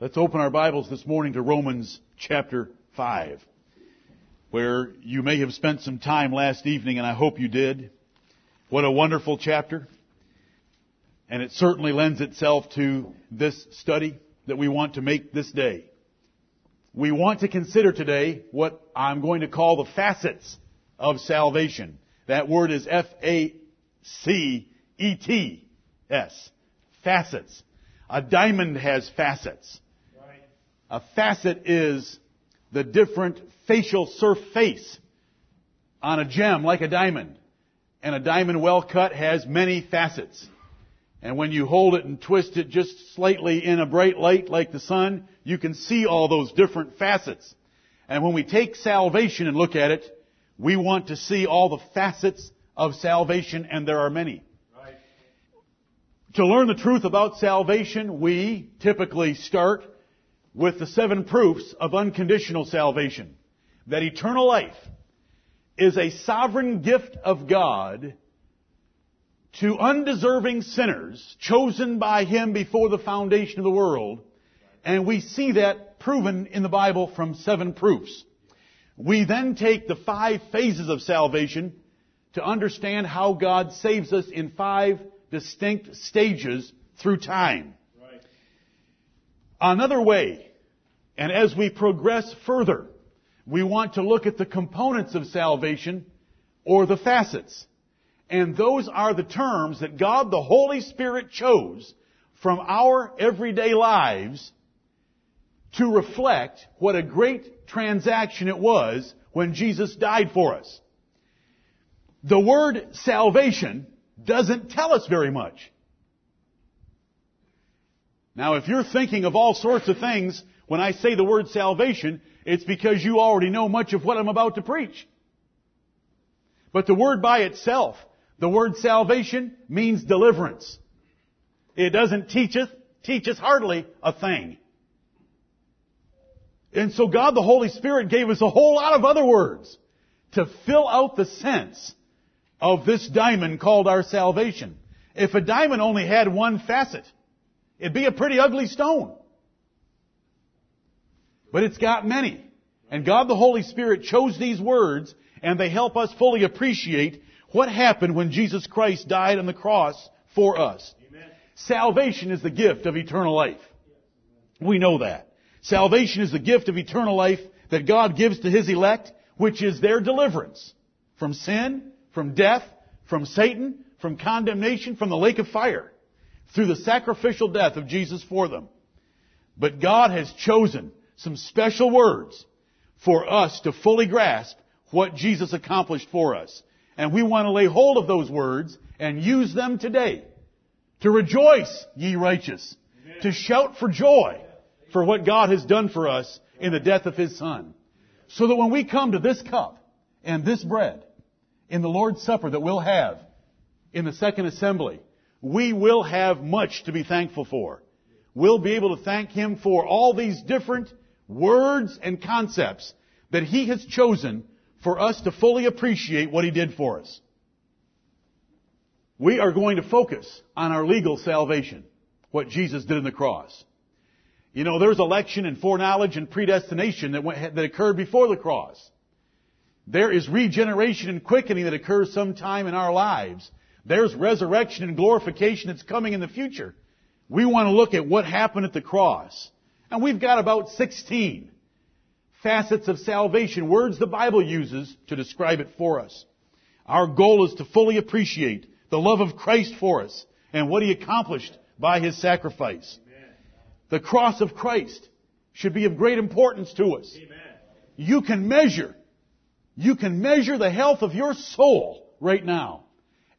Let's open our Bibles this morning to Romans chapter 5, where you may have spent some time last evening, and I hope you did. What a wonderful chapter. And it certainly lends itself to this study that we want to make this day. We want to consider today what I'm going to call the facets of salvation. That word is F-A-C-E-T-S. Facets. A diamond has facets. A facet is the different facial surface on a gem like a diamond. And a diamond well cut has many facets. And when you hold it and twist it just slightly in a bright light like the sun, you can see all those different facets. And when we take salvation and look at it, we want to see all the facets of salvation, and there are many. Right. To learn the truth about salvation, we typically start with the seven proofs of unconditional salvation. That eternal life is a sovereign gift of God to undeserving sinners chosen by Him before the foundation of the world. And we see that proven in the Bible from seven proofs. We then take the five phases of salvation to understand how God saves us in five distinct stages through time. Another way, and as we progress further, we want to look at the components of salvation or the facets. And those are the terms that God the Holy Spirit chose from our everyday lives to reflect what a great transaction it was when Jesus died for us. The word salvation doesn't tell us very much. Now, if you're thinking of all sorts of things when I say the word salvation, it's because you already know much of what I'm about to preach. But the word by itself the word salvation means deliverance. It doesn't teach us, teach us hardly a thing. And so God the Holy Spirit gave us a whole lot of other words to fill out the sense of this diamond called our salvation. If a diamond only had one facet, it'd be a pretty ugly stone. But it's got many. And God the Holy Spirit chose these words and they help us fully appreciate what happened when Jesus Christ died on the cross for us? Amen. Salvation is the gift of eternal life. We know that. Salvation is the gift of eternal life that God gives to His elect, which is their deliverance from sin, from death, from Satan, from condemnation, from the lake of fire, through the sacrificial death of Jesus for them. But God has chosen some special words for us to fully grasp what Jesus accomplished for us. And we want to lay hold of those words and use them today. To rejoice, ye righteous. Amen. To shout for joy for what God has done for us in the death of His Son. So that when we come to this cup and this bread in the Lord's Supper that we'll have in the second assembly, we will have much to be thankful for. We'll be able to thank Him for all these different words and concepts that He has chosen for us to fully appreciate what He did for us. We are going to focus on our legal salvation, what Jesus did on the cross. You know, there's election and foreknowledge and predestination that, went, that occurred before the cross. There is regeneration and quickening that occurs sometime in our lives. There's resurrection and glorification that's coming in the future. We want to look at what happened at the cross. And we've got about 16 facets of salvation, words the Bible uses to describe it for us. Our goal is to fully appreciate the love of Christ for us and what He accomplished by His sacrifice. Amen. The cross of Christ should be of great importance to us. Amen. You can measure, you can measure the health of your soul right now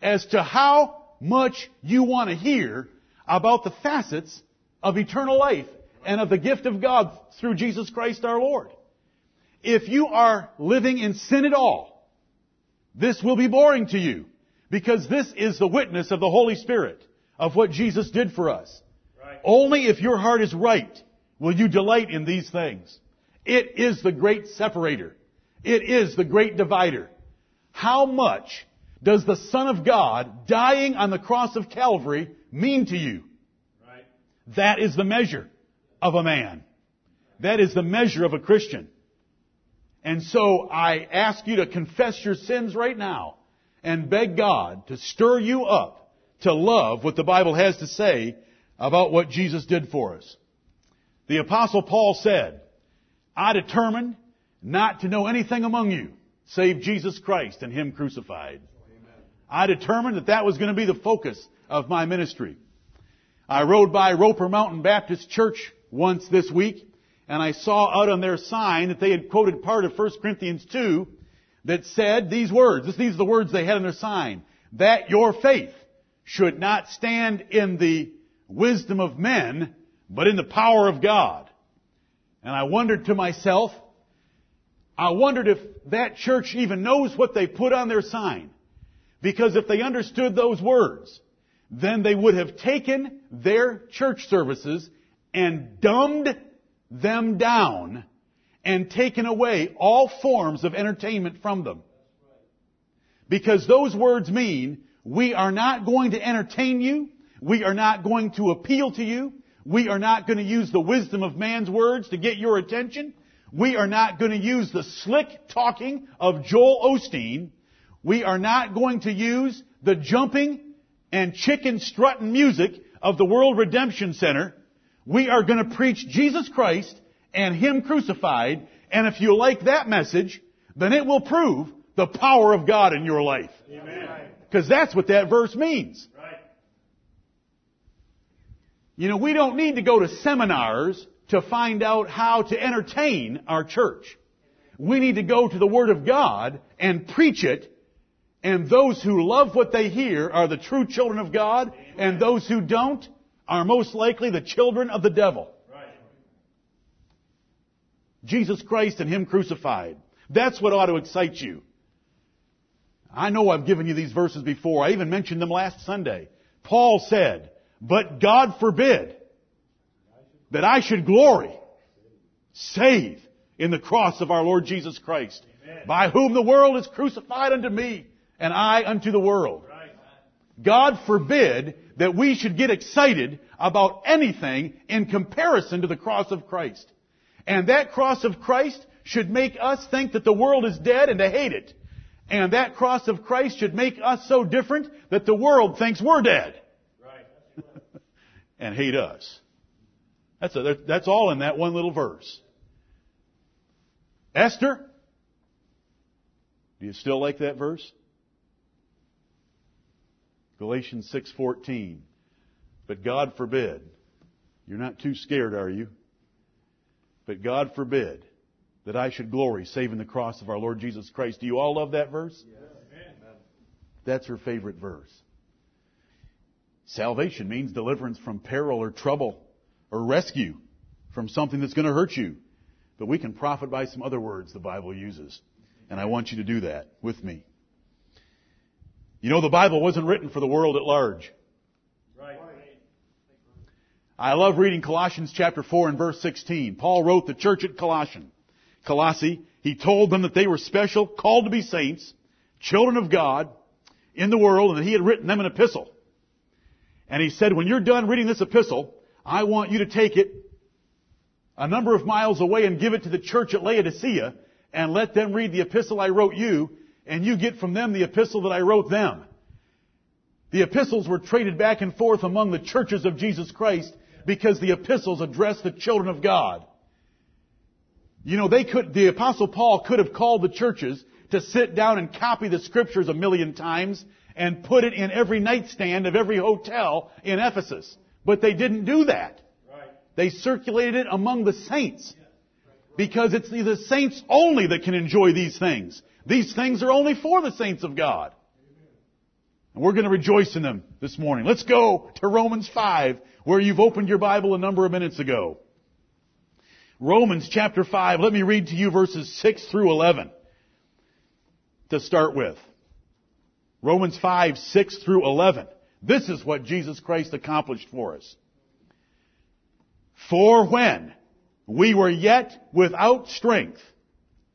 as to how much you want to hear about the facets of eternal life and of the gift of God through Jesus Christ our Lord. If you are living in sin at all, this will be boring to you because this is the witness of the Holy Spirit of what Jesus did for us. Right. Only if your heart is right will you delight in these things. It is the great separator. It is the great divider. How much does the Son of God dying on the cross of Calvary mean to you? Right. That is the measure of a man. That is the measure of a Christian. And so I ask you to confess your sins right now and beg God to stir you up to love what the Bible has to say about what Jesus did for us. The apostle Paul said, I determined not to know anything among you save Jesus Christ and Him crucified. I determined that that was going to be the focus of my ministry. I rode by Roper Mountain Baptist Church once this week, and I saw out on their sign that they had quoted part of 1 Corinthians 2 that said these words. These are the words they had on their sign. That your faith should not stand in the wisdom of men, but in the power of God. And I wondered to myself, I wondered if that church even knows what they put on their sign. Because if they understood those words, then they would have taken their church services and dumbed them down and taken away all forms of entertainment from them. Because those words mean we are not going to entertain you. We are not going to appeal to you. We are not going to use the wisdom of man's words to get your attention. We are not going to use the slick talking of Joel Osteen. We are not going to use the jumping and chicken strutting music of the World Redemption Center. We are going to preach Jesus Christ and Him crucified. And if you like that message, then it will prove the power of God in your life. Because that's what that verse means. Right. You know, we don't need to go to seminars to find out how to entertain our church. We need to go to the Word of God and preach it, and those who love what they hear are the true children of God, and those who don't are most likely the children of the devil. Right. Jesus Christ and Him crucified. That's what ought to excite you. I know I've given you these verses before. I even mentioned them last Sunday. Paul said, but God forbid that I should glory, save in the cross of our Lord Jesus Christ, Amen. by whom the world is crucified unto me, and I unto the world. God forbid that we should get excited about anything in comparison to the cross of Christ. And that cross of Christ should make us think that the world is dead and to hate it. And that cross of Christ should make us so different that the world thinks we're dead and hate us. That's, a, that's all in that one little verse. Esther, do you still like that verse? Galatians 6:14. But God forbid. You're not too scared, are you? But God forbid that I should glory save in the cross of our Lord Jesus Christ. Do you all love that verse? That's her favorite verse. Salvation means deliverance from peril or trouble or rescue from something that's going to hurt you. But we can profit by some other words the Bible uses. And I want you to do that with me. You know, the Bible wasn't written for the world at large. Right. I love reading Colossians chapter 4 and verse 16. Paul wrote the church at Colossian. Colossae, he told them that they were special, called to be saints, children of God in the world, and that he had written them an epistle. And he said, when you're done reading this epistle, I want you to take it a number of miles away and give it to the church at Laodicea and let them read the epistle I wrote you and you get from them the epistle that I wrote them. The epistles were traded back and forth among the churches of Jesus Christ because the epistles address the children of God. You know, they could, the apostle Paul could have called the churches to sit down and copy the scriptures a million times and put it in every nightstand of every hotel in Ephesus. But they didn't do that. Right. They circulated it among the saints. Because it's the saints only that can enjoy these things. These things are only for the saints of God. And we're going to rejoice in them this morning. Let's go to Romans 5, where you've opened your Bible a number of minutes ago. Romans chapter 5, let me read to you verses 6 through 11 to start with. Romans 5, 6 through 11. This is what Jesus Christ accomplished for us. For when we were yet without strength,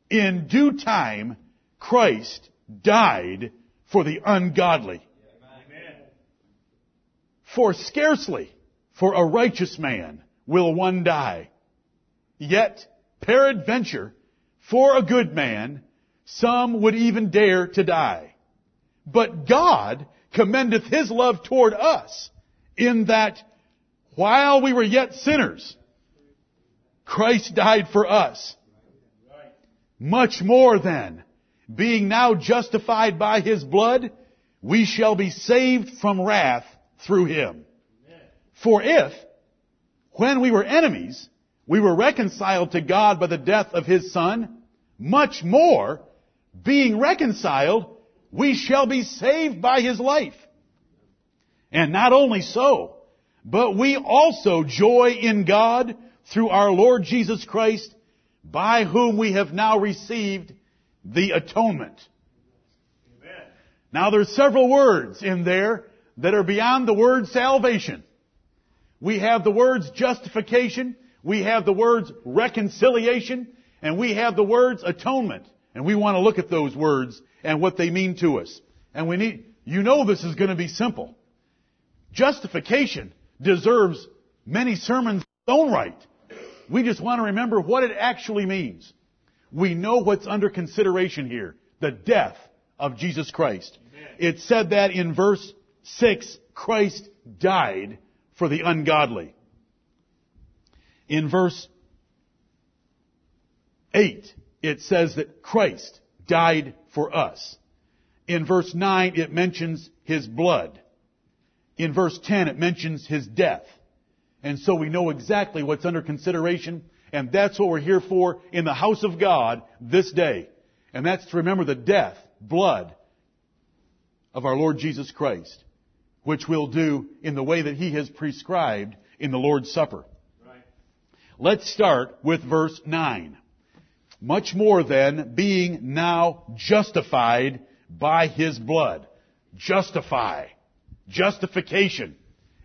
in due time Christ died for the ungodly. For scarcely for a righteous man will one die. Yet, peradventure, for a good man, some would even dare to die. But God commendeth his love toward us in that while we were yet sinners, Christ died for us. Much more then, being now justified by his blood, we shall be saved from wrath through him. For if, when we were enemies, we were reconciled to God by the death of his son, much more, being reconciled, we shall be saved by his life. And not only so, but we also joy in God through our Lord Jesus Christ, by whom we have now received the atonement. Amen. Now there's several words in there that are beyond the word salvation. We have the words justification, we have the words reconciliation, and we have the words atonement. And we want to look at those words and what they mean to us. And we need, you know this is going to be simple. Justification deserves many sermons in its own right. We just want to remember what it actually means. We know what's under consideration here. The death of Jesus Christ. It said that in verse 6, Christ died for the ungodly. In verse 8, it says that Christ died for us. In verse 9, it mentions His blood. In verse 10, it mentions His death. And so we know exactly what's under consideration, and that's what we're here for in the house of God this day. And that's to remember the death, blood of our Lord Jesus Christ, which we'll do in the way that He has prescribed in the Lord's Supper. Right. Let's start with verse 9. Much more than being now justified by His blood. Justify. Justification.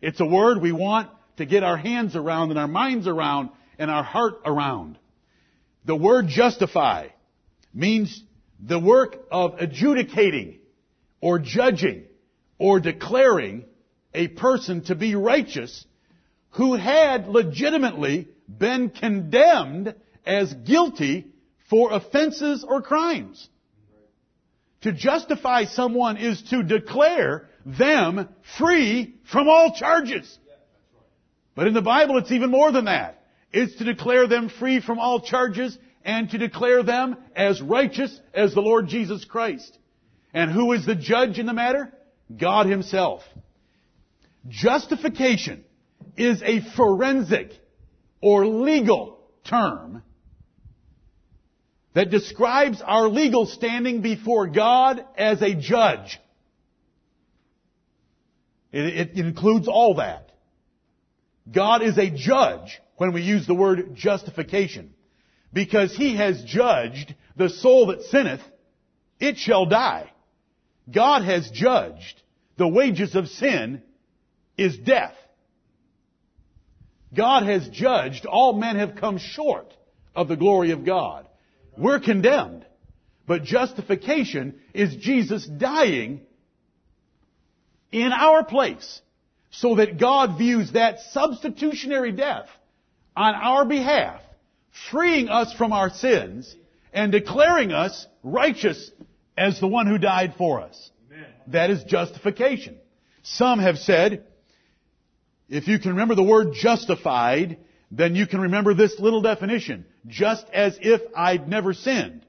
It's a word we want to get our hands around and our minds around and our heart around. The word justify means the work of adjudicating or judging or declaring a person to be righteous who had legitimately been condemned as guilty for offenses or crimes. To justify someone is to declare them free from all charges. But in the Bible, it's even more than that. It's to declare them free from all charges and to declare them as righteous as the Lord Jesus Christ. And who is the judge in the matter? God Himself. Justification is a forensic or legal term that describes our legal standing before God as a judge. It, it, includes all that. God is a judge when we use the word justification. Because he has judged the soul that sinneth, it shall die. God has judged the wages of sin is death. God has judged all men have come short of the glory of God. We're condemned. But justification is Jesus dying in our place so that God views that substitutionary death on our behalf, freeing us from our sins and declaring us righteous as the one who died for us. Amen. That is justification. Some have said, if you can remember the word justified, then you can remember this little definition. Just as if I'd never sinned.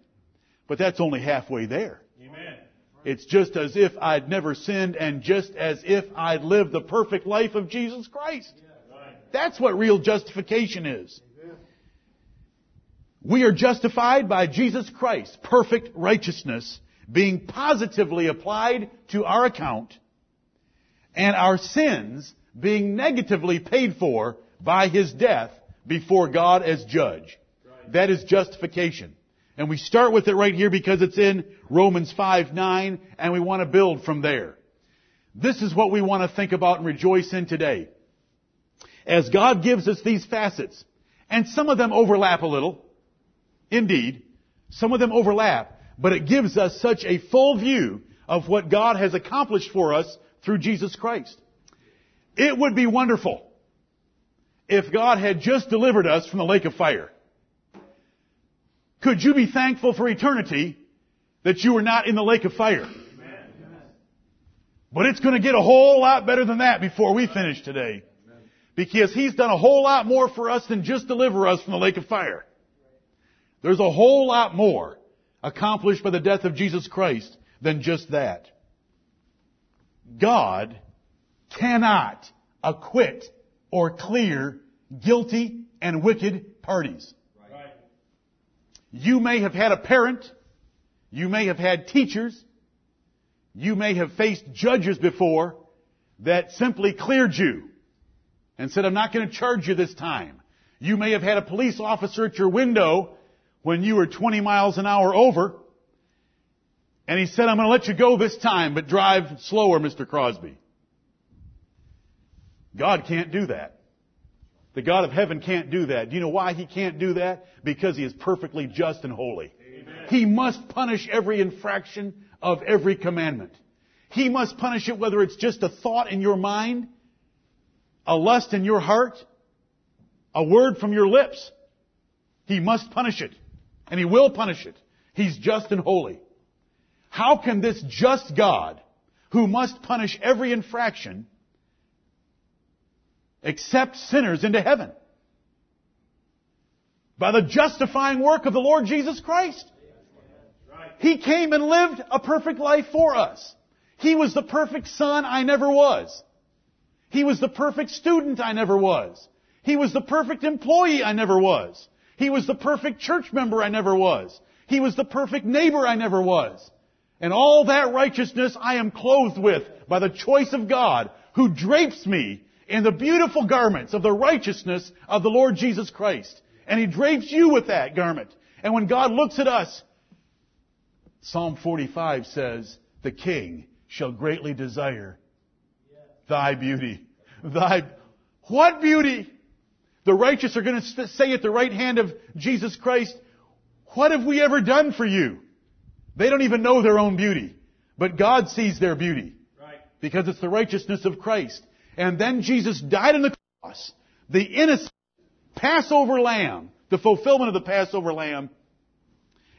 But that's only halfway there. It's just as if I'd never sinned and just as if I'd lived the perfect life of Jesus Christ. That's what real justification is. We are justified by Jesus Christ, perfect righteousness, being positively applied to our account, and our sins being negatively paid for by His death before God as judge. That is justification. And we start with it right here because it's in Romans 5, 9, and we want to build from there. This is what we want to think about and rejoice in today. As God gives us these facets, and some of them overlap a little, indeed, some of them overlap, but it gives us such a full view of what God has accomplished for us through Jesus Christ. It would be wonderful if God had just delivered us from the lake of fire? Could you be thankful for eternity that you were not in the lake of fire? But it's going to get a whole lot better than that before we finish today. Because He's done a whole lot more for us than just deliver us from the lake of fire. There's a whole lot more accomplished by the death of Jesus Christ than just that. God cannot acquit or clear guilty and wicked parties. You may have had a parent, you may have had teachers, you may have faced judges before that simply cleared you and said, I'm not going to charge you this time. You may have had a police officer at your window when you were 20 miles an hour over and he said, I'm going to let you go this time, but drive slower, Mr. Crosby. God can't do that. The God of heaven can't do that. Do you know why he can't do that? Because he is perfectly just and holy. Amen. He must punish every infraction of every commandment. He must punish it whether it's just a thought in your mind, a lust in your heart, a word from your lips. He must punish it. And he will punish it. He's just and holy. How can this just God, who must punish every infraction, accept sinners into heaven? By the justifying work of the Lord Jesus Christ. He came and lived a perfect life for us. He was the perfect son I never was. He was the perfect student I never was. He was the perfect employee I never was. He was the perfect church member I never was. He was the perfect neighbor I never was. And all that righteousness I am clothed with by the choice of God who drapes me in the beautiful garments of the righteousness of the Lord Jesus Christ. And He drapes you with that garment. And when God looks at us, Psalm 45 says, the king shall greatly desire thy beauty. Thy, what beauty? The righteous are going to say at the right hand of Jesus Christ, what have we ever done for you? They don't even know their own beauty. But God sees their beauty. Right. Because it's the righteousness of Christ. And then Jesus died on the cross. The innocent Passover lamb. The fulfillment of the Passover lamb.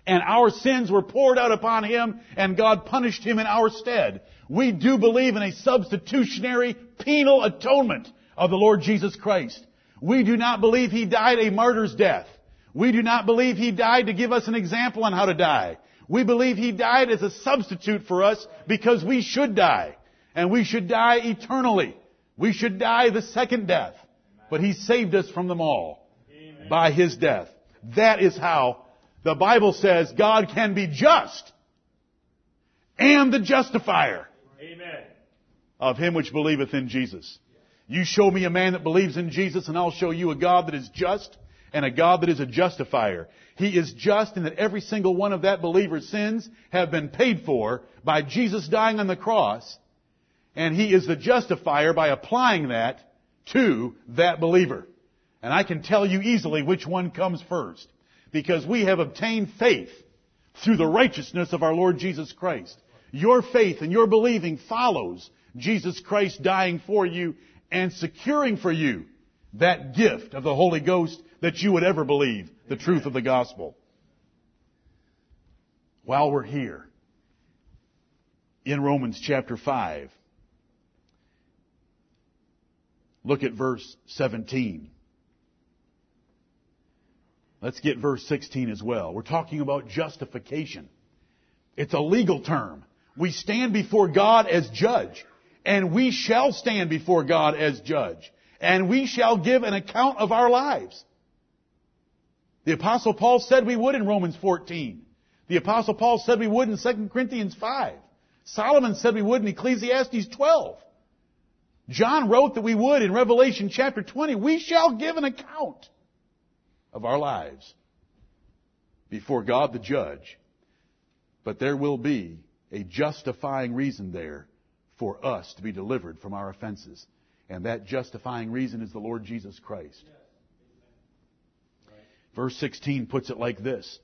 And our sins were poured out upon him and God punished him in our stead. We do believe in a substitutionary penal atonement of the Lord Jesus Christ. We do not believe he died a martyr's death. We do not believe he died to give us an example on how to die. We believe he died as a substitute for us because we should die. And we should die eternally. We should die the second death. But he saved us from them all Amen. by his death. That is how the Bible says God can be just and the justifier Amen. of him which believeth in Jesus. You show me a man that believes in Jesus and I'll show you a God that is just and a God that is a justifier. He is just in that every single one of that believer's sins have been paid for by Jesus dying on the cross and he is the justifier by applying that to that believer. And I can tell you easily which one comes first because we have obtained faith through the righteousness of our Lord Jesus Christ. Your faith and your believing follows Jesus Christ dying for you and securing for you that gift of the Holy Ghost that you would ever believe the truth of the gospel. While we're here in Romans chapter 5, look at verse 17. Let's get verse 16 as well. We're talking about justification. It's a legal term. We stand before God as judge, and we shall stand before God as judge, and we shall give an account of our lives. The apostle Paul said we would in Romans 14. The apostle Paul said we would in 2 Corinthians 5. Solomon said we would in Ecclesiastes 12. John wrote that we would in Revelation chapter 20. We shall give an account of our lives before God the judge. But there will be a justifying reason there for us to be delivered from our offenses. And that justifying reason is the Lord Jesus Christ. Verse 16 puts it like this.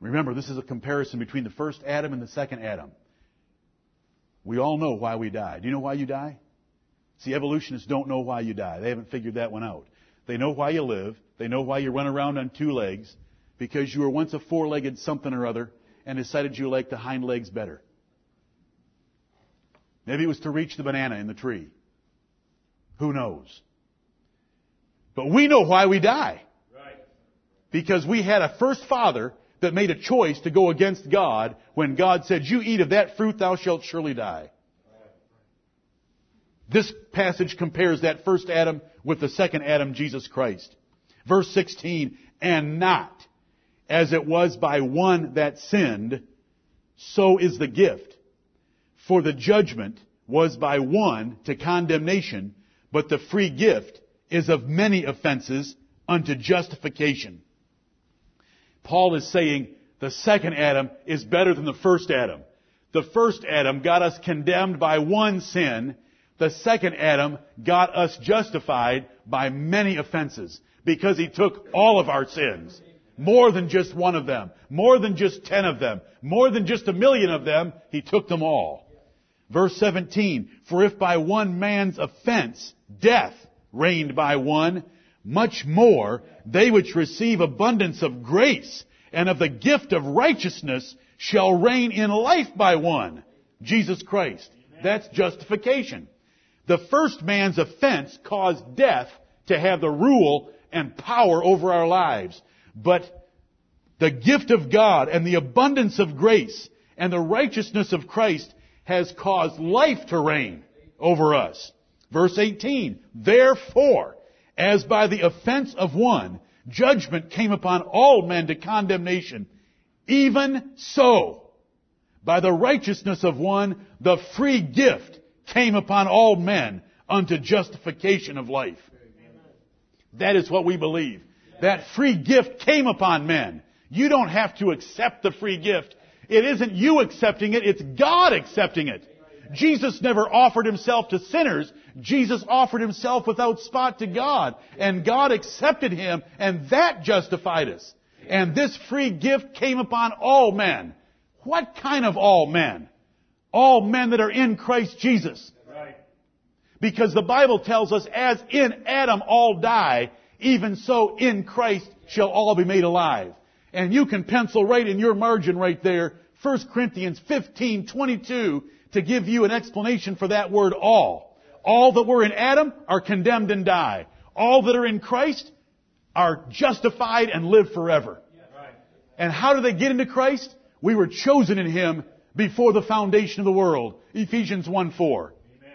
Remember, this is a comparison between the first Adam and the second Adam. We all know why we die. Do you know why you die? See, evolutionists don't know why you die. They haven't figured that one out. They know why you live. They know why you run around on two legs. Because you were once a four-legged something or other and decided you liked the hind legs better. Maybe it was to reach the banana in the tree. Who knows? But we know why we die. Right. Because we had a first father that made a choice to go against God when God said, you eat of that fruit, thou shalt surely die. This passage compares that first Adam with the second Adam, Jesus Christ. Verse 16, and not as it was by one that sinned, so is the gift. For the judgment was by one to condemnation, but the free gift is of many offenses unto justification. Paul is saying the second Adam is better than the first Adam. The first Adam got us condemned by one sin. The second Adam got us justified by many offenses because he took all of our sins. More than just one of them. More than just ten of them. More than just a million of them. He took them all. Verse 17, for if by one man's offense death reigned by one, much more they which receive abundance of grace and of the gift of righteousness shall reign in life by one, Jesus Christ. That's justification. The first man's offense caused death to have the rule and power over our lives. But the gift of God and the abundance of grace and the righteousness of Christ has caused life to reign over us. Verse 18, therefore, as by the offense of one, judgment came upon all men to condemnation, even so, by the righteousness of one, the free gift came upon all men unto justification of life. That is what we believe. That free gift came upon men. You don't have to accept the free gift. It isn't you accepting it, it's God accepting it. Jesus never offered himself to sinners. Jesus offered himself without spot to God. And God accepted him, and that justified us. And this free gift came upon all men. What kind of all men? All men that are in Christ Jesus. Right. Because the Bible tells us, as in Adam all die, even so in Christ shall all be made alive. And you can pencil right in your margin right there, 1 Corinthians 15, 22, to give you an explanation for that word all. All that were in Adam are condemned and die. All that are in Christ are justified and live forever. And how do they get into Christ? We were chosen in Him before the foundation of the world. Ephesians 1 4. Amen.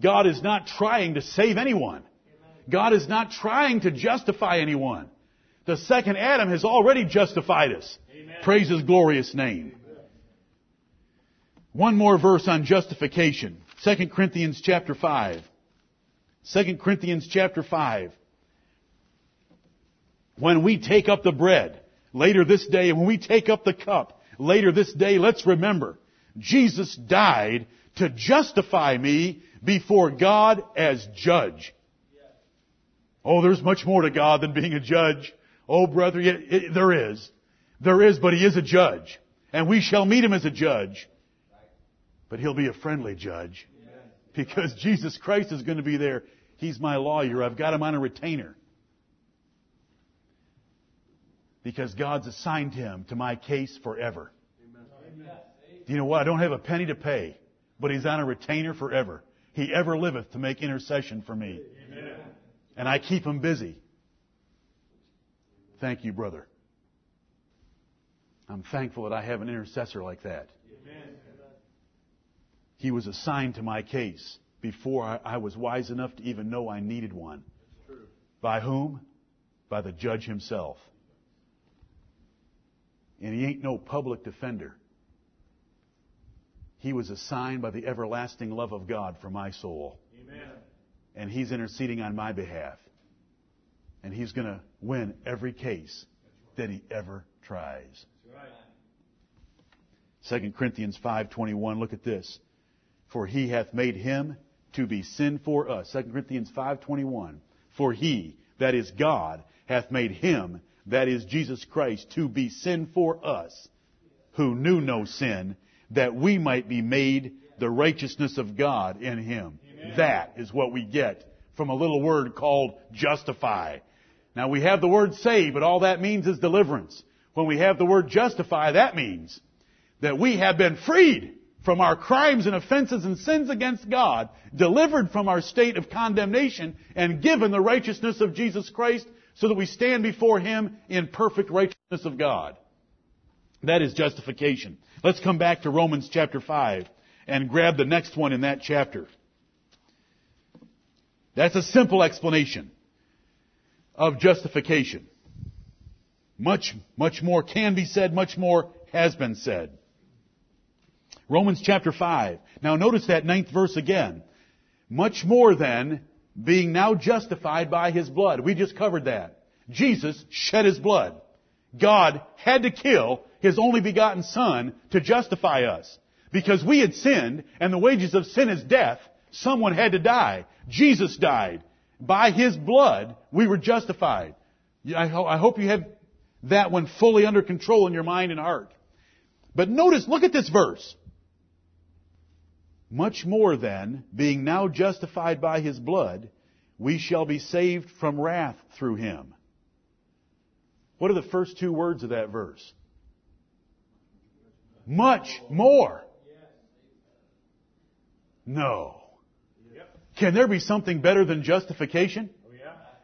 God is not trying to save anyone. God is not trying to justify anyone. The second Adam has already justified us. Amen. Praise His glorious name. One more verse on justification. 2 Corinthians chapter 5. 2 Corinthians chapter 5. When we take up the bread later this day, when we take up the cup later this day, let's remember, Jesus died to justify me before God as judge. Oh, there's much more to God than being a judge. Oh, brother, it, it, there is. There is, but He is a judge. And we shall meet Him as a judge. But He'll be a friendly judge. Because Jesus Christ is going to be there. He's my lawyer. I've got Him on a retainer. Because God's assigned Him to my case forever. Do you know what? I don't have a penny to pay, but He's on a retainer forever. He ever liveth to make intercession for me. Amen. And I keep Him busy. Thank you, brother. I'm thankful that I have an intercessor like that. Amen. He was assigned to my case before I, I was wise enough to even know I needed one. By whom? By the judge himself. And he ain't no public defender. He was assigned by the everlasting love of God for my soul. Amen. And he's interceding on my behalf. And he's going to win every case that he ever tries. That's right. 2 Corinthians 5:21 look at this for he hath made him to be sin for us 2 Corinthians 5:21 for he that is God hath made him that is Jesus Christ to be sin for us who knew no sin that we might be made the righteousness of God in him. That is what we get from a little word called justify. Now we have the word save, but all that means is deliverance. When we have the word justify, that means that we have been freed from our crimes and offenses and sins against God, delivered from our state of condemnation, and given the righteousness of Jesus Christ so that we stand before Him in perfect righteousness of God. That is justification. Let's come back to Romans chapter 5 and grab the next one in that chapter. That's a simple explanation of justification. Much, much more can be said, much more has been said. Romans chapter 5. Now notice that ninth verse again. Much more than being now justified by his blood. We just covered that. Jesus shed his blood. God had to kill his only begotten son to justify us. Because we had sinned and the wages of sin is death, someone had to die. Jesus died. By his blood, we were justified. I, ho- I hope you have that one fully under control in your mind and heart. But notice, look at this verse. Much more then, being now justified by his blood, we shall be saved from wrath through him. What are the first two words of that verse? Much more. No. Can there be something better than justification?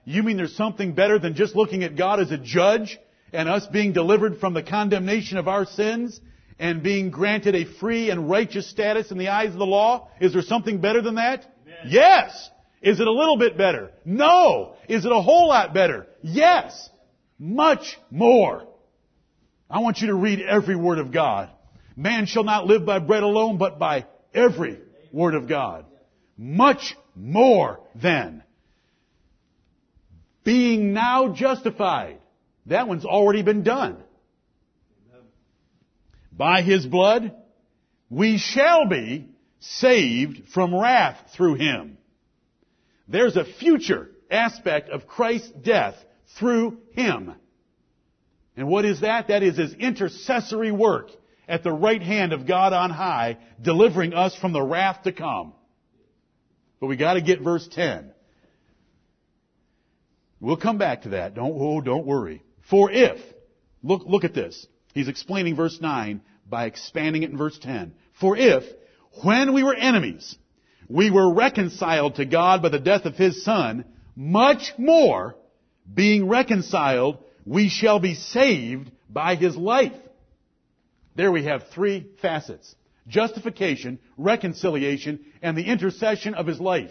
You mean there's something better than just looking at God as a judge and us being delivered from the condemnation of our sins and being granted a free and righteous status in the eyes of the law? Is there something better than that? Amen. Yes. Is it a little bit better? No. Is it a whole lot better? Yes. Much more. I want you to read every word of God. Man shall not live by bread alone, but by every word of God. Much more than being now justified. That one's already been done. By his blood, we shall be saved from wrath through him. There's a future aspect of Christ's death through him. And what is that? That is his intercessory work at the right hand of God on high, delivering us from the wrath to come. But we gotta get verse 10. We'll come back to that. Don't, oh, don't worry. For if, look, look at this. He's explaining verse 9 by expanding it in verse 10. For if, when we were enemies, we were reconciled to God by the death of His Son, much more, being reconciled, we shall be saved by His life. There we have three facets. Justification, reconciliation, and the intercession of His life.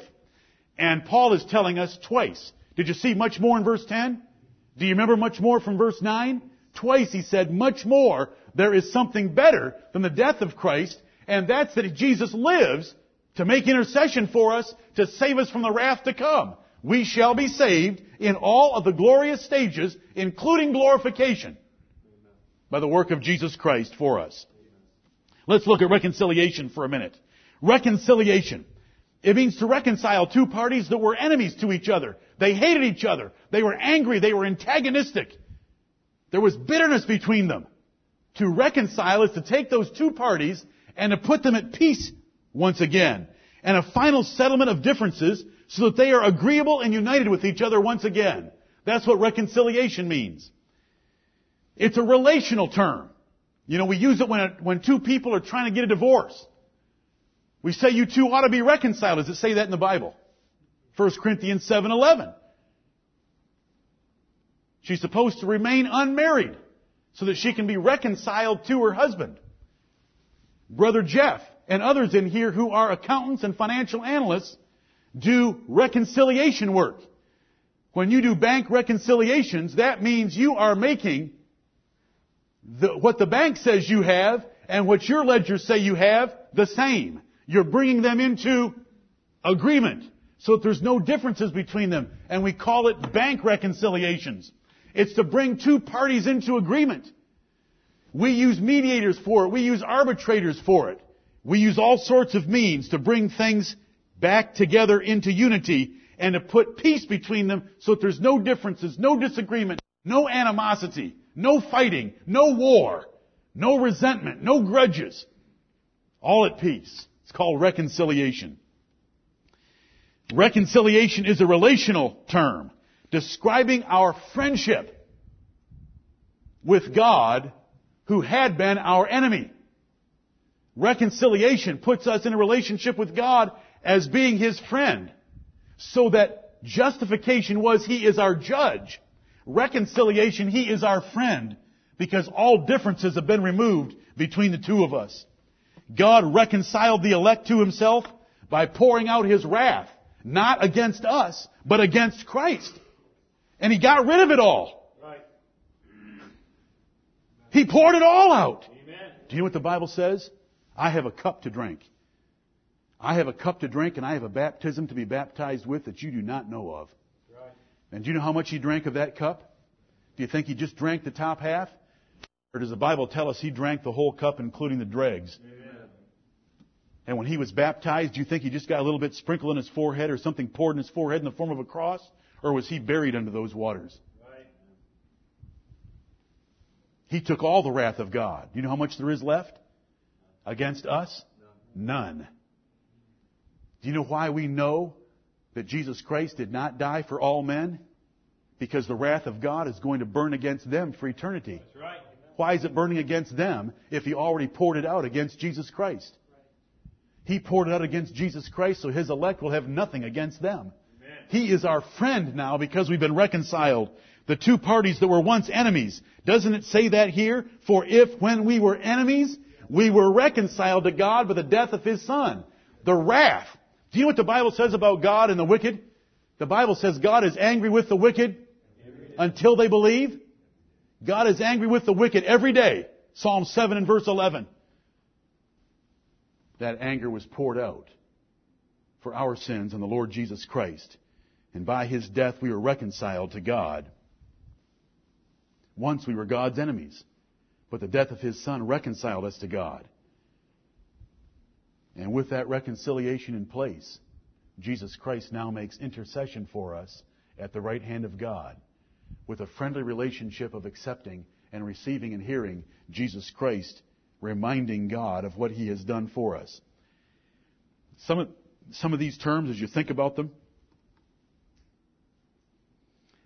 And Paul is telling us twice. Did you see much more in verse 10? Do you remember much more from verse 9? Twice he said, much more, there is something better than the death of Christ, and that's that Jesus lives to make intercession for us to save us from the wrath to come. We shall be saved in all of the glorious stages, including glorification, by the work of Jesus Christ for us. Let's look at reconciliation for a minute. Reconciliation. It means to reconcile two parties that were enemies to each other. They hated each other. They were angry. They were antagonistic. There was bitterness between them. To reconcile is to take those two parties and to put them at peace once again. And a final settlement of differences so that they are agreeable and united with each other once again. That's what reconciliation means. It's a relational term. You know, we use it when, it, when two people are trying to get a divorce. We say you two ought to be reconciled. Does it say that in the Bible? 1 Corinthians 7:11. She's supposed to remain unmarried so that she can be reconciled to her husband. Brother Jeff and others in here who are accountants and financial analysts do reconciliation work. When you do bank reconciliations, that means you are making the, what the bank says you have and what your ledgers say you have the same. You're bringing them into agreement so that there's no differences between them. And we call it bank reconciliations. It's to bring two parties into agreement. We use mediators for it. We use arbitrators for it. We use all sorts of means to bring things back together into unity and to put peace between them so that there's no differences, no disagreement, no animosity, no fighting, no war, no resentment, no grudges. All at peace. It's called reconciliation. Reconciliation is a relational term describing our friendship with God who had been our enemy. Reconciliation puts us in a relationship with God as being His friend so that justification was He is our judge. Reconciliation, He is our friend because all differences have been removed between the two of us. God reconciled the elect to Himself by pouring out His wrath, not against us, but against Christ. And He got rid of it all. Right. He poured it all out. Amen. Do you know what the Bible says? I have a cup to drink. I have a cup to drink and I have a baptism to be baptized with that you do not know of. Right. And do you know how much he drank of that cup? Do you think he just drank the top half? Or does the Bible tell us he drank the whole cup including the dregs? Amen. And when he was baptized, do you think he just got a little bit sprinkled in his forehead or something poured in his forehead in the form of a cross? Or was he buried under those waters? Right. He took all the wrath of God. Do you know how much there is left? Against us? None. Do you know why we know that Jesus Christ did not die for all men? Because the wrath of God is going to burn against them for eternity. That's right. Why is it burning against them if he already poured it out against Jesus Christ? He poured it out against Jesus Christ so his elect will have nothing against them. He is our friend now because we've been reconciled. The two parties that were once enemies. Doesn't it say that here? For if when we were enemies, we were reconciled to God by the death of His Son. The wrath. Do you know what the Bible says about God and the wicked? The Bible says God is angry with the wicked until they believe. God is angry with the wicked every day. Psalm 7 and verse 11. That anger was poured out for our sins on the Lord Jesus Christ. And by His death we were reconciled to God. Once we were God's enemies, but the death of His Son reconciled us to God. And with that reconciliation in place, Jesus Christ now makes intercession for us at the right hand of God with a friendly relationship of accepting and receiving and hearing Jesus Christ reminding God of what He has done for us. Some of, some of these terms, as you think about them,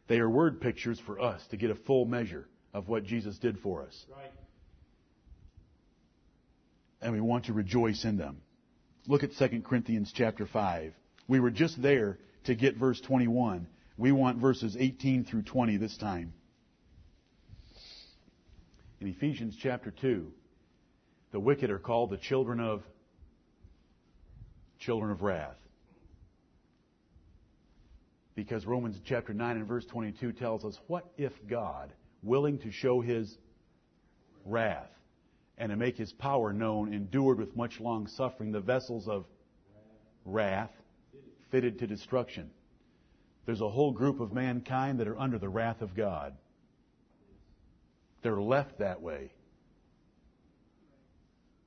they are word pictures for us to get a full measure of what Jesus did for us. Right. And we want to rejoice in them. Look at 2 Corinthians chapter 5. We were just there to get verse 21. We want verses 18 through 20 this time. In Ephesians chapter 2, the wicked are called the children of children of wrath. Because Romans chapter 9 and verse 22 tells us, what if God, willing to show his wrath and to make his power known, endured with much long suffering the vessels of wrath fitted to destruction? There's a whole group of mankind that are under the wrath of God. They're left that way.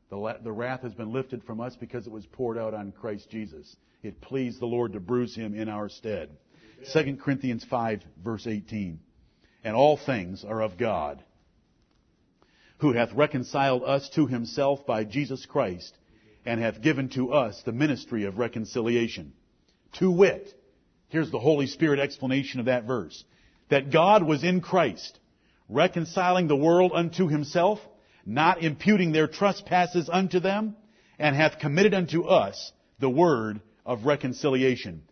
The, the wrath has been lifted from us because it was poured out on Christ Jesus. It pleased the Lord to bruise him in our stead. 2 Corinthians 5 verse 18. And all things are of God, who hath reconciled us to himself by Jesus Christ, and hath given to us the ministry of reconciliation. To wit, here's the Holy Spirit explanation of that verse, that God was in Christ, reconciling the world unto himself, not imputing their trespasses unto them, and hath committed unto us the word of reconciliation.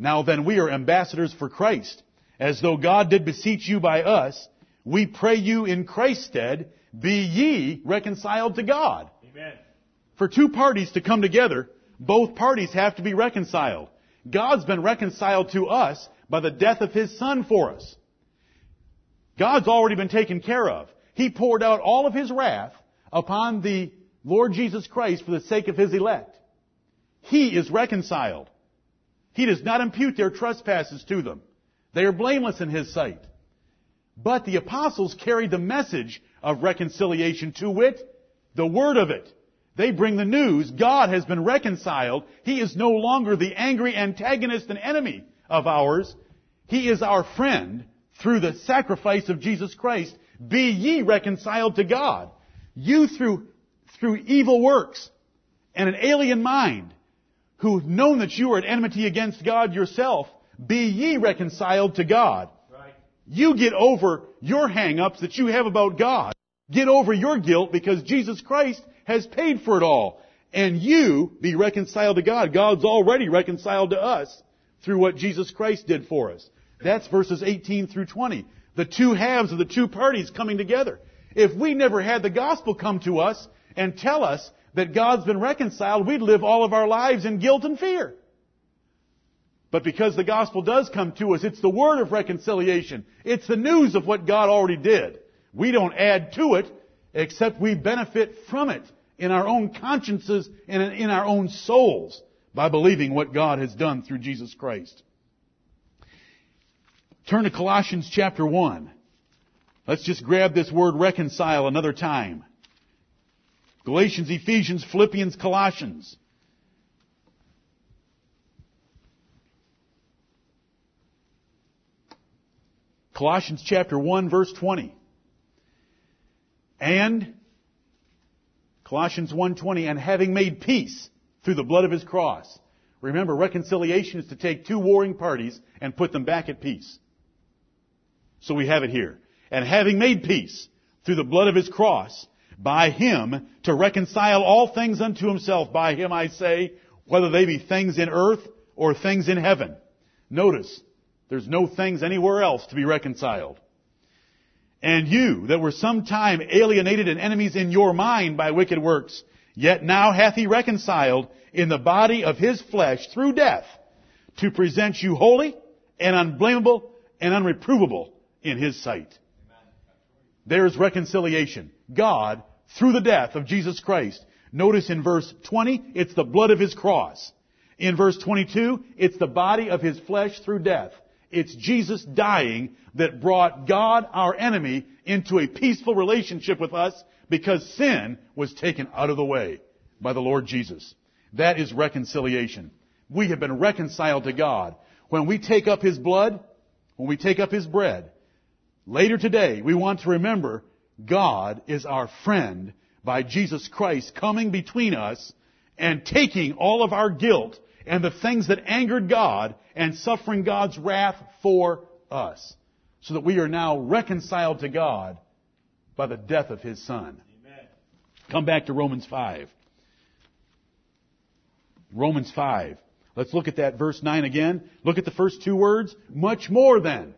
Now then we are ambassadors for Christ, as though God did beseech you by us, we pray you in Christ's stead, be ye reconciled to God. Amen. For two parties to come together, both parties have to be reconciled. God's been reconciled to us by the death of His Son for us. God's already been taken care of. He poured out all of His wrath upon the Lord Jesus Christ for the sake of His elect. He is reconciled. He does not impute their trespasses to them. They are blameless in His sight. But the apostles carried the message of reconciliation to wit, the word of it. They bring the news, God has been reconciled. He is no longer the angry antagonist and enemy of ours. He is our friend through the sacrifice of Jesus Christ. Be ye reconciled to God. You through, through evil works and an alien mind, who've known that you are at enmity against God yourself, be ye reconciled to God. Right. You get over your hang-ups that you have about God. Get over your guilt because Jesus Christ has paid for it all. And you be reconciled to God. God's already reconciled to us through what Jesus Christ did for us. That's verses 18 through 20. The two halves of the two parties coming together. If we never had the gospel come to us and tell us that God's been reconciled, we'd live all of our lives in guilt and fear. But because the gospel does come to us, it's the word of reconciliation. It's the news of what God already did. We don't add to it, except we benefit from it in our own consciences and in our own souls by believing what God has done through Jesus Christ. Turn to Colossians chapter 1. Let's just grab this word reconcile another time. Galatians, Ephesians, Philippians, Colossians. Colossians chapter 1 verse 20. And Colossians 1:20 and having made peace through the blood of his cross. Remember, reconciliation is to take two warring parties and put them back at peace. So we have it here. And having made peace through the blood of his cross, by him to reconcile all things unto himself. By him I say, whether they be things in earth or things in heaven. Notice, there's no things anywhere else to be reconciled. And you that were sometime alienated and enemies in your mind by wicked works, yet now hath he reconciled in the body of his flesh through death to present you holy and unblameable and unreprovable in his sight. There's reconciliation. God, through the death of Jesus Christ. Notice in verse 20, it's the blood of his cross. In verse 22, it's the body of his flesh through death. It's Jesus dying that brought God, our enemy, into a peaceful relationship with us because sin was taken out of the way by the Lord Jesus. That is reconciliation. We have been reconciled to God. When we take up His blood, when we take up His bread, later today we want to remember God is our friend by Jesus Christ coming between us and taking all of our guilt and the things that angered God and suffering God's wrath for us. So that we are now reconciled to God by the death of His Son. Amen. Come back to Romans 5. Romans 5. Let's look at that verse 9 again. Look at the first two words. Much more than.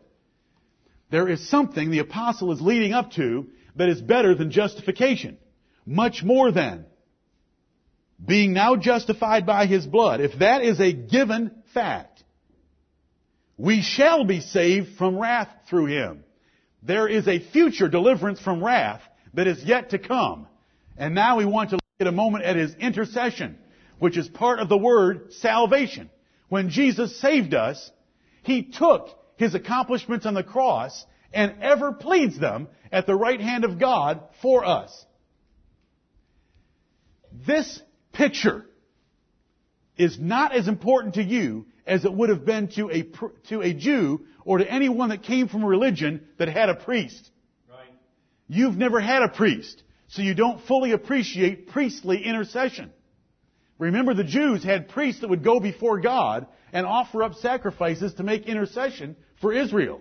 There is something the apostle is leading up to that is better than justification. Much more than. Being now justified by his blood. If that is a given fact, we shall be saved from wrath through him. There is a future deliverance from wrath that is yet to come. And now we want to look at a moment at his intercession, which is part of the word salvation. When Jesus saved us, he took his accomplishments on the cross and ever pleads them at the right hand of God for us. This picture is not as important to you as it would have been to a, to a Jew or to anyone that came from a religion that had a priest. Right. You've never had a priest, so you don't fully appreciate priestly intercession. Remember the Jews had priests that would go before God and offer up sacrifices to make intercession for Israel.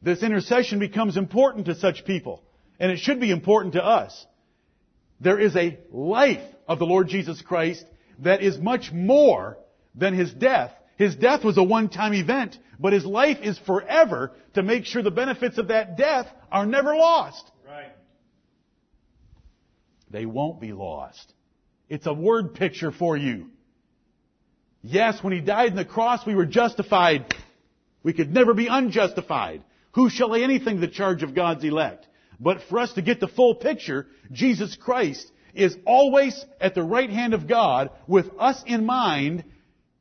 This intercession becomes important to such people, and it should be important to us. There is a life of the Lord Jesus Christ that is much more than his death. His death was a one-time event, but his life is forever to make sure the benefits of that death are never lost. Right. They won't be lost. It's a word picture for you. Yes, when he died on the cross, we were justified. We could never be unjustified. Who shall lay anything to the charge of God's elect? But for us to get the full picture, Jesus Christ is always at the right hand of God with us in mind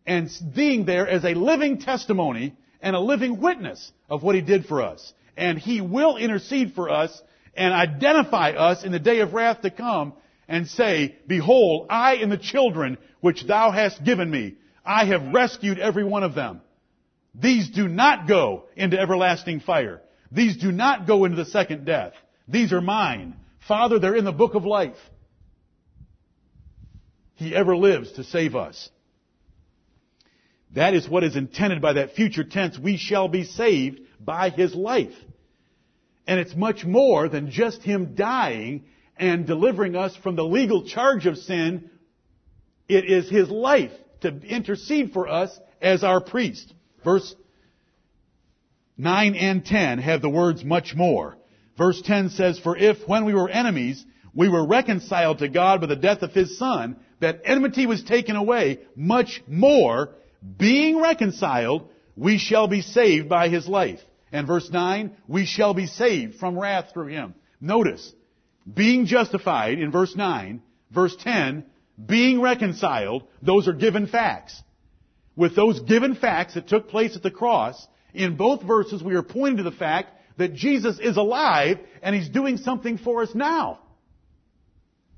and being there as a living testimony and a living witness of what He did for us. And He will intercede for us and identify us in the day of wrath to come and say, Behold, I and the children which Thou hast given me, I have rescued every one of them. These do not go into everlasting fire. These do not go into the second death. These are mine. Father, they're in the book of life. He ever lives to save us. That is what is intended by that future tense, we shall be saved by His life. And it's much more than just Him dying and delivering us from the legal charge of sin. It is His life to intercede for us as our priest. Verse 9 and 10 have the words much more. Verse 10 says, For if when we were enemies, we were reconciled to God by the death of His Son, that enmity was taken away, much more, being reconciled, we shall be saved by His life. And verse 9, we shall be saved from wrath through Him. Notice, being justified in verse 9, verse 10, being reconciled, those are given facts. With those given facts that took place at the cross, in both verses we are pointing to the fact that Jesus is alive and He's doing something for us now.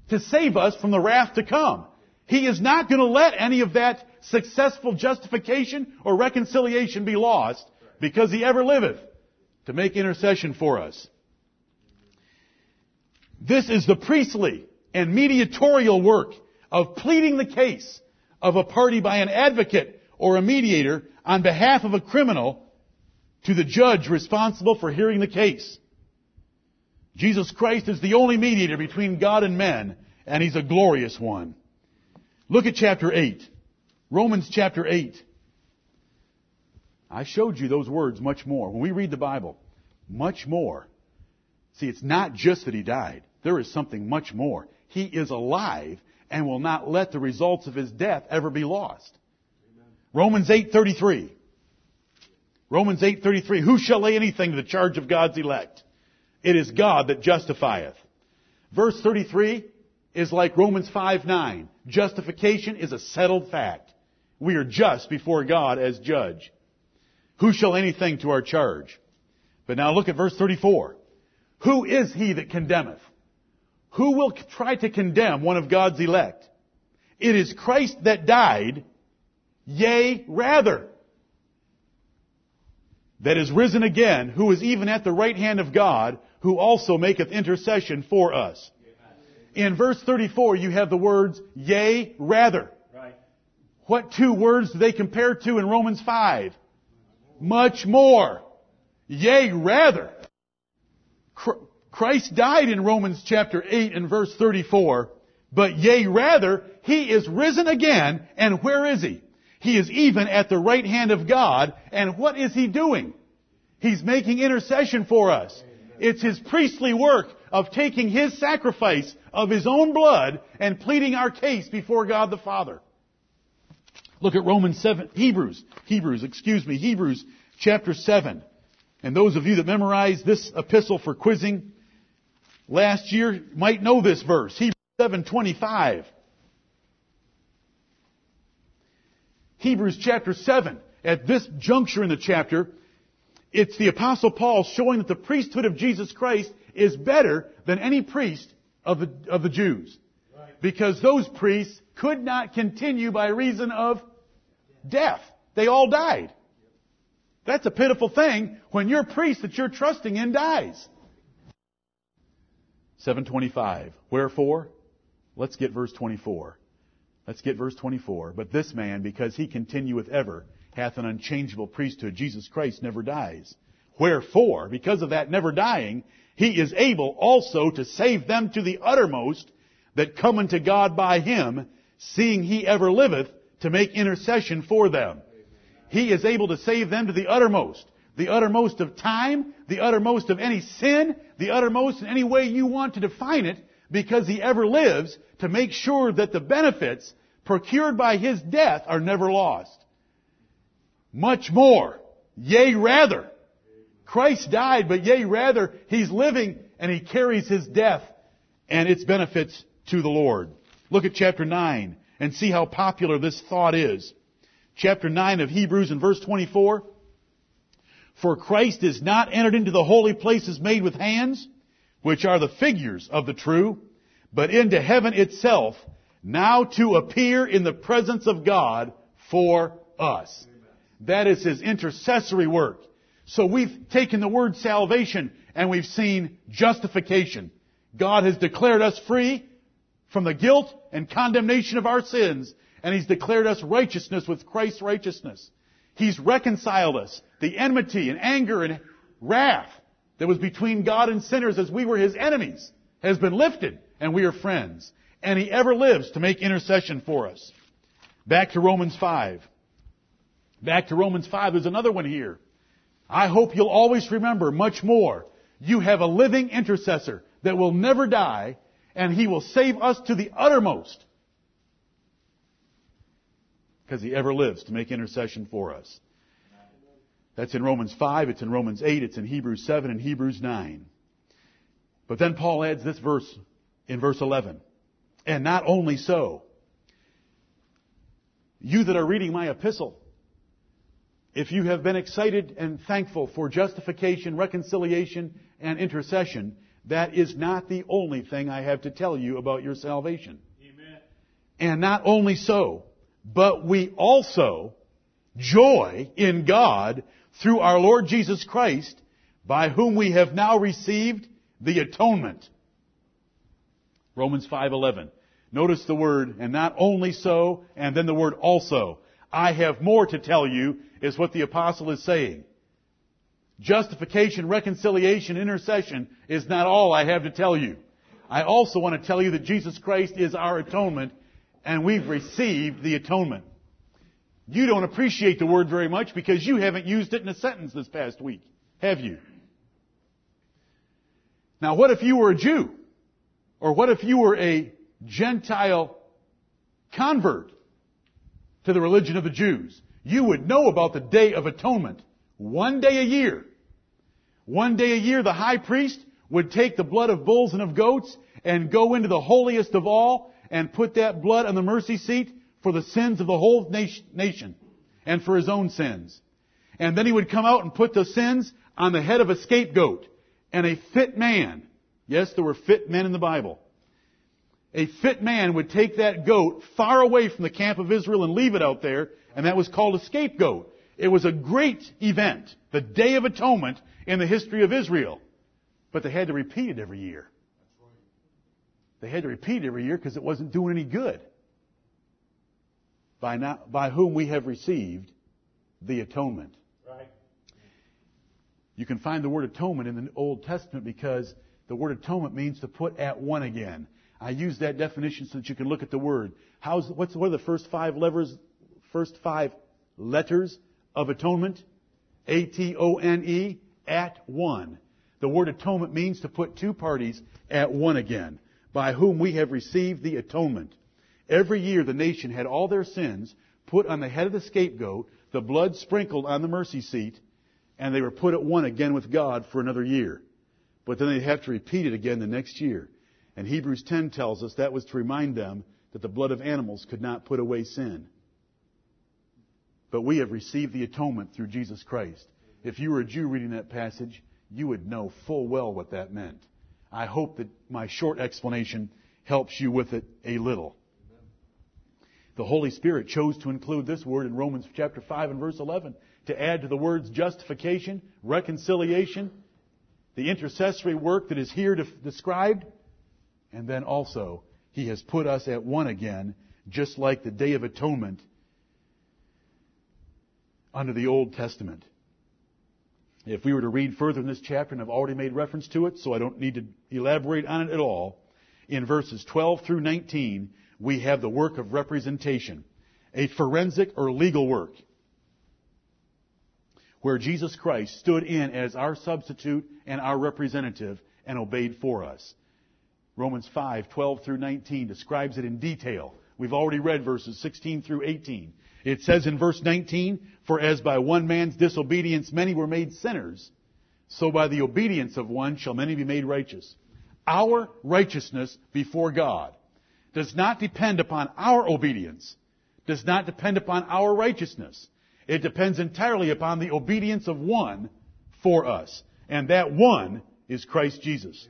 To save us from the wrath to come. He is not going to let any of that successful justification or reconciliation be lost because He ever liveth to make intercession for us. This is the priestly and mediatorial work of pleading the case of a party by an advocate or a mediator on behalf of a criminal to the judge responsible for hearing the case. Jesus Christ is the only mediator between God and men, and He's a glorious one. Look at chapter 8. Romans chapter 8. I showed you those words much more. When we read the Bible, much more. See, it's not just that He died. There is something much more. He is alive and will not let the results of His death ever be lost. Romans 8:33. Romans 8:33, who shall lay anything to the charge of God's elect? It is God that justifieth. Verse 33 is like Romans 5:9. Justification is a settled fact. We are just before God as judge. Who shall anything to our charge? But now look at verse 34. Who is he that condemneth? Who will try to condemn one of God's elect? It is Christ that died, yea, rather, that is risen again, who is even at the right hand of God, who also maketh intercession for us. In verse 34, you have the words, yea, rather. Right. What two words do they compare to in Romans 5? Much more. Yea, rather. Christ died in Romans chapter 8 and verse 34, but yea, rather, He is risen again, and where is He? He is even at the right hand of God, and what is He doing? He's making intercession for us. It's His priestly work of taking His sacrifice of His own blood and pleading our case before God the Father. Look at Romans 7, Hebrews, Hebrews, excuse me, Hebrews chapter 7. And those of you that memorized this epistle for quizzing last year might know this verse, Hebrews 7:25. Hebrews chapter 7. At this juncture in the chapter, it's the apostle Paul showing that the priesthood of Jesus Christ is better than any priest of the, of the Jews. Right. Because those priests could not continue by reason of death. They all died. That's a pitiful thing when your priest that you're trusting in dies. 725. Wherefore? Let's get verse 24. Let's get verse 24. But this man, because he continueth ever, hath an unchangeable priesthood. Jesus Christ never dies. Wherefore, because of that never dying, he is able also to save them to the uttermost that come unto God by him, seeing he ever liveth to make intercession for them. He is able to save them to the uttermost. The uttermost of time, the uttermost of any sin, the uttermost in any way you want to define it, because He ever lives to make sure that the benefits procured by His death are never lost. Much more. Yea, rather. Christ died, but yea, rather, He's living and He carries His death and its benefits to the Lord. Look at chapter 9 and see how popular this thought is chapter 9 of Hebrews and verse 24. For Christ is not entered into the holy places made with hands, which are the figures of the true, but into heaven itself, now to appear in the presence of God for us. That is His intercessory work. So we've taken the word salvation and we've seen justification. God has declared us free from the guilt and condemnation of our sins, and He's declared us righteousness with Christ's righteousness. He's reconciled us. The enmity and anger and wrath that was between God and sinners as we were His enemies has been lifted, and we are friends. And He ever lives to make intercession for us. Back to Romans 5. Back to Romans 5, there's another one here. I hope you'll always remember much more. You have a living intercessor that will never die, and he will save us to the uttermost. Because he ever lives to make intercession for us. That's in Romans 5, it's in Romans 8, it's in Hebrews 7 and Hebrews 9. But then Paul adds this verse in verse 11. And not only so, you that are reading my epistle, if you have been excited and thankful for justification, reconciliation, and intercession, that is not the only thing I have to tell you about your salvation. Amen. And not only so, but we also joy in God through our Lord Jesus Christ, by whom we have now received the atonement. Romans 5:11. Notice the word, and not only so, and then the word also. I have more to tell you, is what the apostle is saying. Justification, reconciliation, intercession is not all I have to tell you. I also want to tell you that Jesus Christ is our atonement, and we've received the atonement. You don't appreciate the word very much because you haven't used it in a sentence this past week, have you? Now what if you were a Jew? Or what if you were a Gentile convert to the religion of the Jews? You would know about the Day of Atonement. One day a year. One day a year the high priest would take the blood of bulls and of goats and go into the holiest of all and put that blood on the mercy seat for the sins of the whole nation and for his own sins. And then he would come out and put the sins on the head of a scapegoat and a fit man. Yes, there were fit men in the Bible. A fit man would take that goat far away from the camp of Israel and leave it out there, and that was called a scapegoat. It was a great event, the Day of Atonement in the history of Israel. But they had to repeat it every year. They had to repeat it every year because it wasn't doing any good. By, not, by whom we have received the atonement. Right. You can find the word atonement in the Old Testament because the word atonement means to put at one again. I use that definition so that you can look at the word. How's, what's, what are the first five levers, first five letters of atonement? A-T-O-N-E, at one. The word atonement means to put two parties at one again, by whom we have received the atonement. Every year the nation had all their sins put on the head of the scapegoat, the blood sprinkled on the mercy seat, and they were put at one again with God for another year. But then they'd have to repeat it again the next year. And Hebrews 10 tells us that was to remind them that the blood of animals could not put away sin. But we have received the atonement through Jesus Christ. If you were a Jew reading that passage, you would know full well what that meant. I hope that my short explanation helps you with it a little. The Holy Spirit chose to include this word in Romans chapter 5 and verse 11 to add to the words justification, reconciliation, the intercessory work that is here described, and then also He has put us at one again, just like the Day of Atonement under the Old Testament. If we were to read further in this chapter, and I've already made reference to it, so I don't need to elaborate on it at all, in verses 12 through 19, we have the work of representation, a forensic or legal work, where Jesus Christ stood in as our substitute and our representative and obeyed for us. Romans 5, 12 through 19 describes it in detail. We've already read verses 16 through 18. It says in verse 19, For as by one man's disobedience many were made sinners, so by the obedience of one shall many be made righteous. Our righteousness before God does not depend upon our obedience, does not depend upon our righteousness. It depends entirely upon the obedience of one for us. And that one is Christ Jesus.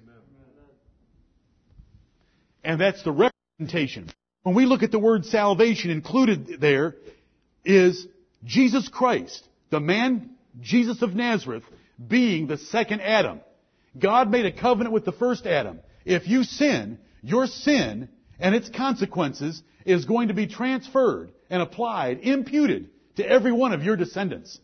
And that's the representation. When we look at the word salvation included there is Jesus Christ, the man Jesus of Nazareth, being the second Adam. God made a covenant with the first Adam. If you sin, your sin and its consequences is going to be transferred and applied, imputed to every one of your descendants.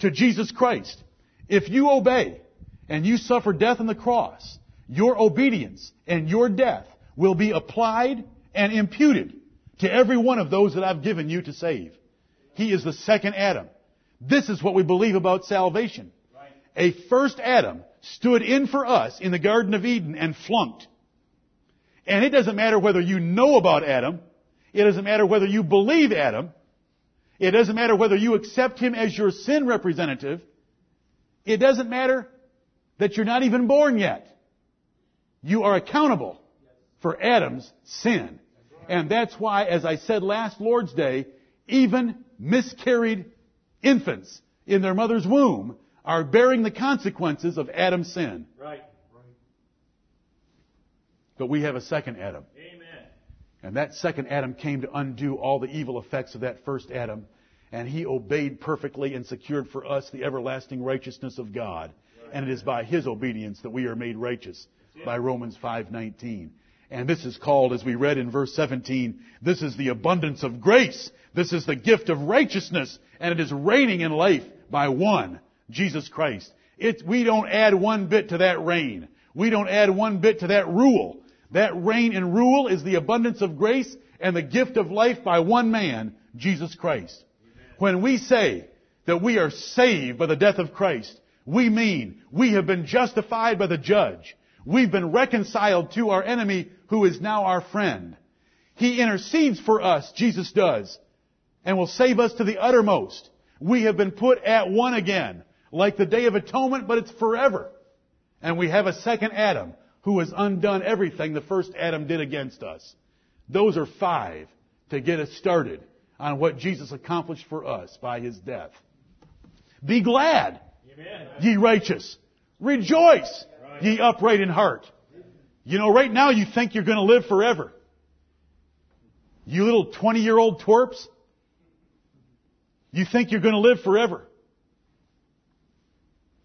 To Jesus Christ. If you obey and you suffer death on the cross, your obedience and your death will be applied and imputed to every one of those that I've given you to save. He is the second Adam. This is what we believe about salvation. A first Adam stood in for us in the Garden of Eden and flunked. And it doesn't matter whether you know about Adam. It doesn't matter whether you believe Adam. It doesn't matter whether you accept him as your sin representative. It doesn't matter that you're not even born yet. You are accountable for Adam's sin. And that's why, as I said last Lord's Day, even miscarried infants in their mother's womb are bearing the consequences of Adam's sin. Right. But we have a second Adam. Amen. And that second Adam came to undo all the evil effects of that first Adam. And he obeyed perfectly and secured for us the everlasting righteousness of God. And it is by his obedience that we are made righteous by Romans 5:19. And this is called as we read in verse 17, this is the abundance of grace. This is the gift of righteousness and it is reigning in life by one, Jesus Christ. We don't add one bit to that reign. We don't add one bit to that rule. That reign and rule is the abundance of grace and the gift of life by one man, Jesus Christ. When we say that we are saved by the death of Christ, we mean we have been justified by the judge. We've been reconciled to our enemy who is now our friend. He intercedes for us, Jesus does, and will save us to the uttermost. We have been put at one again, like the Day of Atonement, but it's forever. And we have a second Adam who has undone everything the first Adam did against us. Those are five to get us started on what Jesus accomplished for us by his death. Be glad, Amen. ye righteous. Rejoice, ye upright in heart. You know, right now you think you're going to live forever. You little 20 year old twerps. You think you're going to live forever.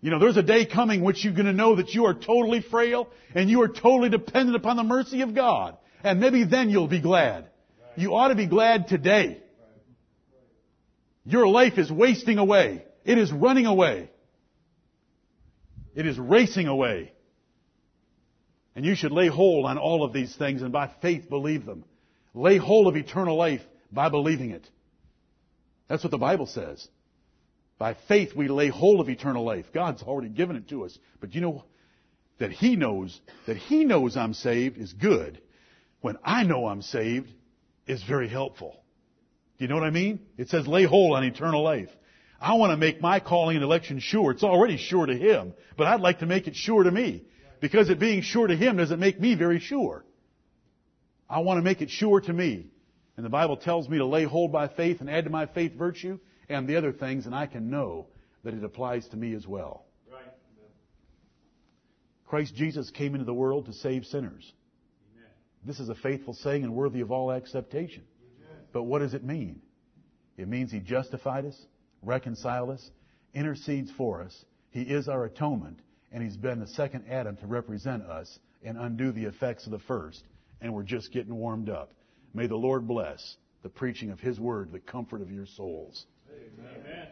You know, there's a day coming which you're going to know that you are totally frail and you are totally dependent upon the mercy of God. And maybe then you'll be glad. You ought to be glad today. Your life is wasting away. It is running away. It is racing away. And you should lay hold on all of these things and by faith believe them. Lay hold of eternal life by believing it. That's what the Bible says. By faith we lay hold of eternal life. God's already given it to us. But you know that He knows, that He knows I'm saved is good. When I know I'm saved is very helpful. Do you know what I mean? It says lay hold on eternal life. I want to make my calling and election sure. It's already sure to Him, but I'd like to make it sure to me. Because it being sure to Him doesn't make me very sure. I want to make it sure to me. And the Bible tells me to lay hold by faith and add to my faith virtue and the other things, and I can know that it applies to me as well. Right. Christ Jesus came into the world to save sinners. Amen. This is a faithful saying and worthy of all acceptation. But what does it mean? It means He justified us, reconciled us, intercedes for us. He is our atonement, and He's been the second Adam to represent us and undo the effects of the first. And we're just getting warmed up. May the Lord bless the preaching of His word, the comfort of your souls. Amen.